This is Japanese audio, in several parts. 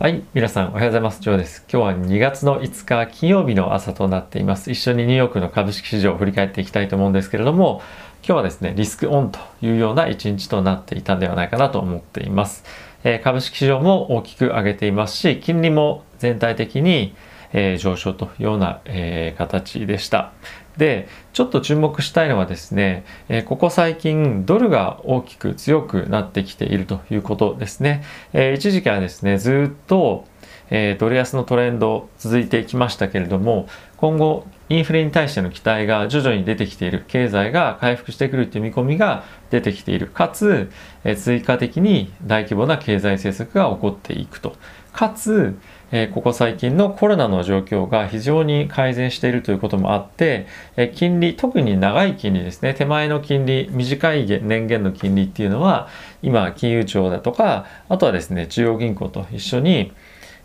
はい、皆さんおはようございます。ジョーです。今日は2月の5日金曜日の朝となっています。一緒にニューヨークの株式市場を振り返っていきたいと思うんですけれども、今日はですね、リスクオンというような一日となっていたんではないかなと思っています。えー、株式市場も大きく上げていますし、金利も全体的に、えー、上昇というような、えー、形でした。でちょっと注目したいのはですね、えここ最近ドルが大きく強くなってきているということですね、え一時期はですねずっと、えドル安のトレンド続いてきましたけれども今後インフレに対しての期待が徐々に出てきている。経済が回復してくるという見込みが出てきている。かつ、え追加的に大規模な経済政策が起こっていくと。かつえここ最近のコロナの状況が非常に改善しているということもあって、え金利特に長い金利ですね。手前の金利短い年限の金利っていうのは今金融庁だとかあとはですね中央銀行と一緒に、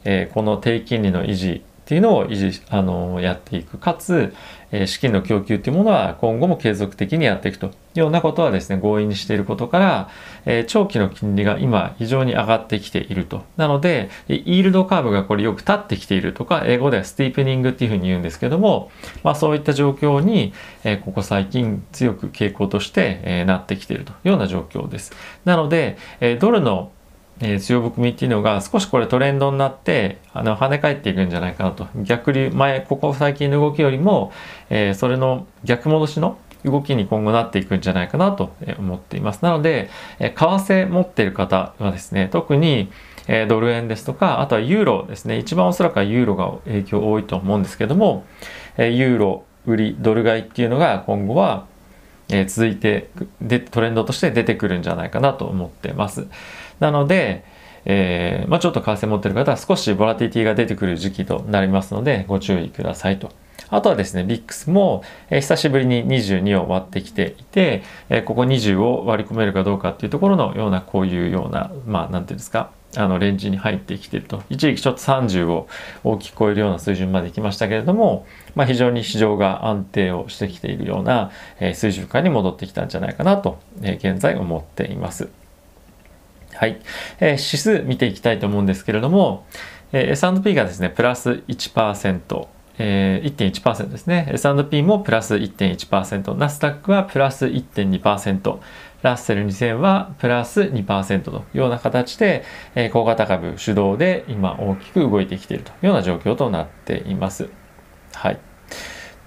えこの低金利の維持っていうのを維持あのやっていく。かつ、え資金の供給というものは今後も継続的にやっていくというようなことはですね合意にしていることから、え長期の金利が今非常に上がってきていると。なのでイールドカーブがこれよく立ってきているとか英語ではスティープニングっていうふうに言うんですけども、まあ、そういった状況に、えここ最近強く傾向として、えなってきているというような状況です。なので、えドルのえー、強含みっていうのが少しこれトレンドになってあの跳ね返っていくんじゃないかなと。逆に前ここ最近の動きよりも、えー、それの逆戻しの動きに今後なっていくんじゃないかなと思っています。なので、えー、為替持っている方はですね特にえドル円ですとかあとはユーロですね。一番おそらくはユーロが影響多いと思うんですけども、えユーロ売りドル買いっていうのが今後はえ続いてでトレンドとして出てくるんじゃないかなと思ってます。なので、えー、まあ、ちょっと為替持ってる方は少しボラティティが出てくる時期となりますのでご注意くださいと。あとはですね、VIX も、えー、久しぶりに22を割ってきていて、えー、ここ20を割り込めるかどうかっていうところのような、こういうような、まあ、なんていうんですか、あのレンジに入ってきてると一時期ちょっと30を大きく超えるような水準まで来ましたけれども、まあ、非常に市場が安定をしてきているような、えー、水準感に戻ってきたんじゃないかなと、え、現在思っています。はい、えー、指数見ていきたいと思うんですけれども、えー、S&P がですねプラス1%、えー、1.1%ですね。S&P もプラス1.1%ナスダックはプラス1.2%ラッセル2000はプラス2%というような形で、えー、小型株主導で今大きく動いてきているというような状況となっています。はい。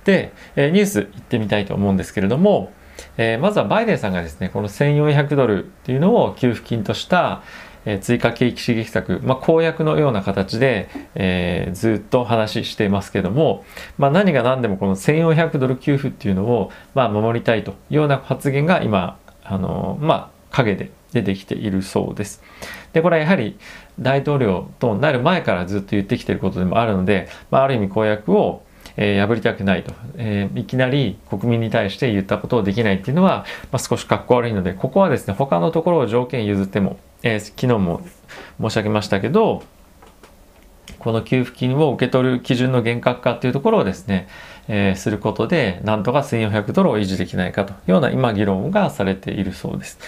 で、えー、ニュース行ってみたいと思うんですけれども、えー、まずはバイデンさんがですね、この1400ドルっていうのを給付金とした、え追加景気刺激策、まあ、公約のような形で、えー、ずっと話していますけども、まあ、何が何でもこの1400ドル給付っていうのを、まあ、守りたいというような発言が今あのまあ影で出てきているそうです。でこれはやはり大統領となる前からずっと言ってきていることでもあるので、まあ、ある意味公約をえー、破りたくないと、えー、いきなり国民に対して言ったことをできないっていうのは、まあ、少しかっこ悪いのでここはですね他のところを条件譲っても、えー、昨日も申し上げましたけどこの給付金を受け取る基準の厳格化っていうところをですね、えー、することでなんとか1400ドルを維持できないかというような今議論がされているそうです。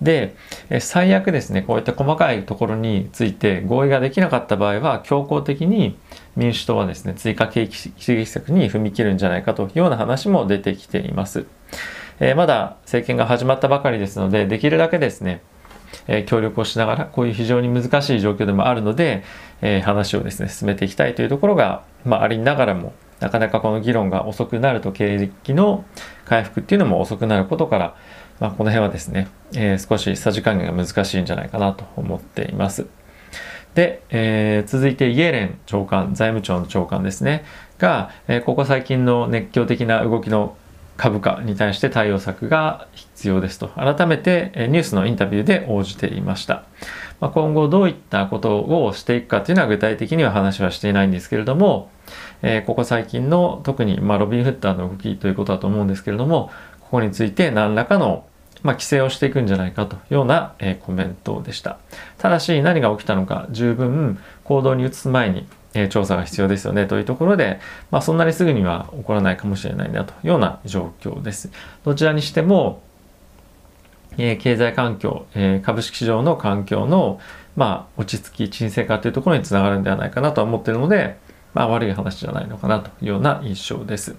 で最悪ですねこういった細かいところについて合意ができなかった場合は強行的に民主党はですね追加景気刺激策に踏み切るんじゃないかというような話も出てきています。えー、まだ政権が始まったばかりですのでできるだけですねえ協力をしながらこういう非常に難しい状況でもあるので、え話をですね進めていきたいというところが、まあ、ありながらもなかなかこの議論が遅くなると景気の回復っていうのも遅くなることから、まあ、この辺はですね、えー、少しさじ加減が難しいんじゃないかなと思っています。で、えー、続いてイエレン長官財務庁の長官ですねが、えー、ここ最近の熱狂的な動きの株価に対して対応策が必要ですと改めてニュースのインタビューで応じていました。まあ、今後どういったことをしていくかというのは具体的には話はしていないんですけれども、えー、ここ最近の特に、ま、ロビン・フッターの動きということだと思うんですけれどもここについて何らかの、まあ、規制をしていくんじゃないかというような、えー、コメントでしたただし何が起きたのか十分行動に移す前に、え、調査が必要ですよねというところで、まあ、そんなにすぐには起こらないかもしれないなというような状況ですどちらにしてもえ経済環境、え株式市場の環境の、まあ、落ち着き沈静化というところにつながるんではないかなとは思っているので、まあ、悪い話じゃないのかなというような印象です。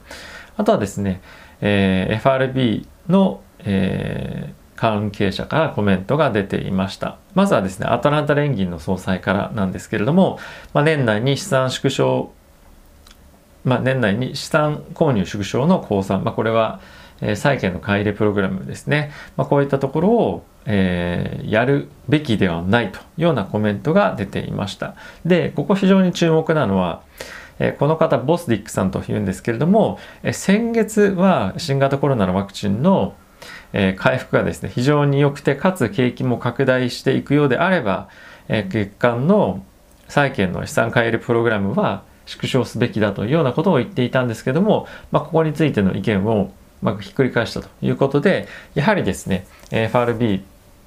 あとはですね、えー、FRB の、えー関係者からコメントが出ていました。まずはですね、アトランタ連銀の総裁からなんですけれども、まあ、年内に資産縮小、まあ、年内に資産購入縮小の降参、まあ、これは、えー、債券の買い入れプログラムですね、ま、こういったところを、えー、やるべきではないというようなコメントが出ていましたでここ非常に注目なのは、え、この方ボスディックさんというんですけれども、え、先月は新型コロナのワクチンのえ回復がですね非常に良くてかつ景気も拡大していくようであれば、え月間の債券の資産買い入れプログラムは縮小すべきだというようなことを言っていたんですけども、まあ、ここについての意見をまあ、ひっくり返したということでやはりですね FRB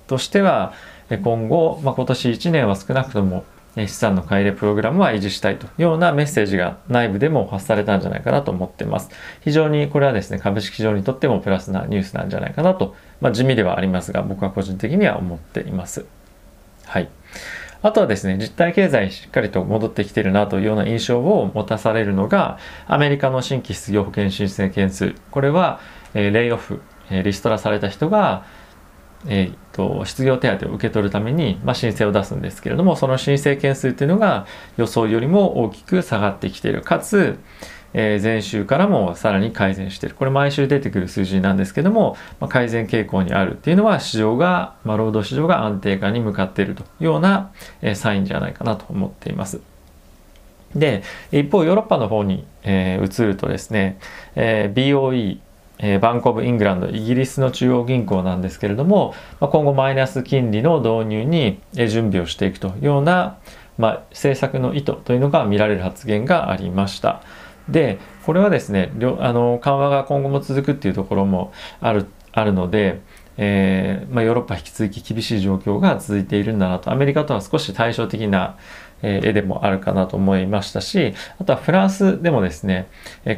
としては今後、まあ、今年1年は少なくとも資産の買い入れプログラムは維持したいというようなメッセージが内部でも発されたんじゃないかなと思っています。非常にこれはですね、株式市場にとってもプラスなニュースなんじゃないかなと、まあ、地味ではありますが、僕は個人的には思っています。はい。あとはですね、実体経済しっかりと戻ってきてるなというような印象を持たされるのが、アメリカの新規失業保険申請件数。これは、えー、レイオフ、えー、リストラされた人が、えーと、失業手当を受け取るために、まあ、申請を出すんですけれどもその申請件数っていうのが予想よりも大きく下がってきているかつ、えー、前週からもさらに改善しているこれ毎週出てくる数字なんですけども、まあ、改善傾向にあるっていうのは市場が、まあ、労働市場が安定化に向かっているというような、えー、サインじゃないかなと思っています。で一方ヨーロッパの方に、えー、移るとですね、えー、BOE えバンコブ・イングランド、イギリスの中央銀行なんですけれども、ま今後マイナス金利の導入に準備をしていくというような、まあ、政策の意図というのが見られる発言がありました。で、これはですね、あの緩和が今後も続くっていうところもあるあるので、えー、まあ、ヨーロッパ引き続き厳しい状況が続いているんだなとアメリカとは少し対照的な、絵でもあるかなと思いましたしあとはフランスでもですね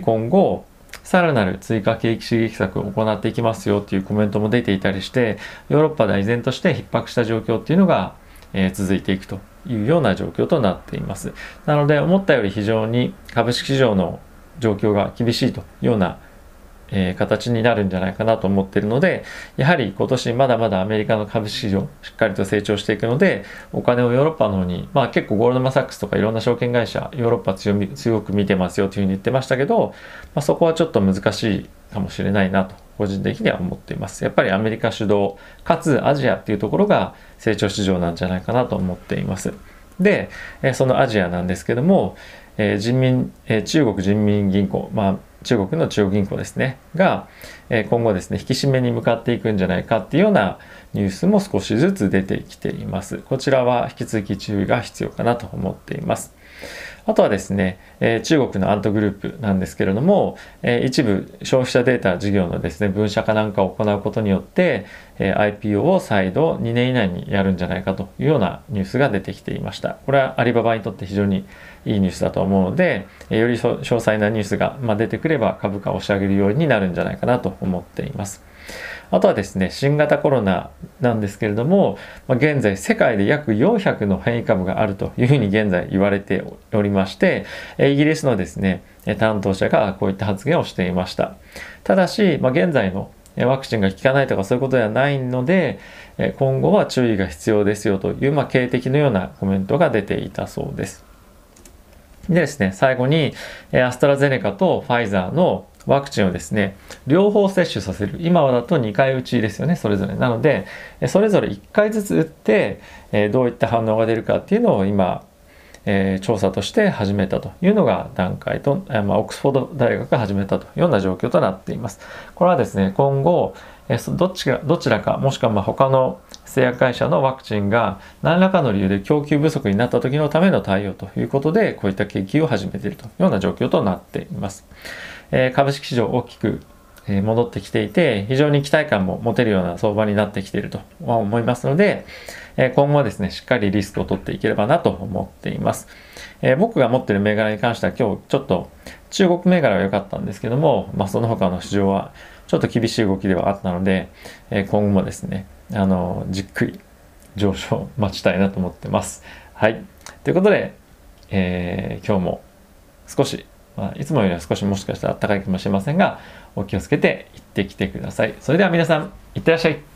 今後さらなる追加景気刺激策を行っていきますよっていうコメントも出ていたりしてヨーロッパでは依然として逼迫した状況っていうのが、えー、続いていくというような状況となっています。なので思ったより非常に株式市場の状況が厳しいというようなえー、形になるんじゃないかなと思っているのでやはり今年まだまだアメリカの株式市場しっかりと成長していくのでお金をヨーロッパの方にまあ結構ゴールドマン・サックスとかいろんな証券会社ヨーロッパ強み強く見てますよというふうに言ってましたけど、まあ、そこはちょっと難しいかもしれないなと個人的には思っています。やっぱりアメリカ主導かつアジアっていうところが成長市場なんじゃないかなと思っています。でえそのアジアなんですけどもえ人民え中国人民銀行まあ中国の中央銀行ですねが、え今後ですね引き締めに向かっていくんじゃないかっていうようなニュースも少しずつ出てきています。こちらは引き続き注意が必要かなと思っています。あとはですね、え中国のアントグループなんですけれども、え一部消費者データ事業のですね分社化なんかを行うことによって、え IPO を再度2年以内にやるんじゃないかというようなニュースが出てきていましたこれはアリババにとって非常にいいニュースだと思うので、えより詳細なニュースがま出てくれば株価を押し上げるようになるんじゃないかなと思っています。あとはですね、新型コロナなんですけれども、ま現在世界で約400の変異株があるというふうに現在言われておりまして、イギリスのですね、担当者がこういった発言をしていました。ただし、ま、現在のワクチンが効かないとかそういうことではないので、今後は注意が必要ですよという、まあ、警笛のようなコメントが出ていたそうです。でですね、最後に、アストラゼネカとファイザーのワクチンをですね、両方接種させる。今はだと2回打ちですよね、それぞれ。なので、それぞれ1回ずつ打って、どういった反応が出るかっていうのを今、えー、調査として始めたというのが段階と、まあ、オックスフォード大学が始めたというような状況となっています。これはですね、今後、えどっちかどちらかもしくはま他の製薬会社のワクチンが何らかの理由で供給不足になった時のための対応ということでこういった研究を始めているというような状況となっています。え、株式市場大きく戻ってきていて、非常に期待感も持てるような相場になってきているとは思いますので、今後はですね、しっかりリスクを取っていければなと思っています。僕が持ってる銘柄に関しては今日ちょっと中国銘柄は良かったんですけども、まあ、その他の市場はちょっと厳しい動きではあったので、今後もですね、あの、じっくり上昇を待ちたいなと思ってます。はい。ということで、えー、今日も少し、まあ、いつもよりは少しもしかしたら暖かいかもしれませんが、お気をつけて行ってきてください。それでは皆さん、いってらっしゃい。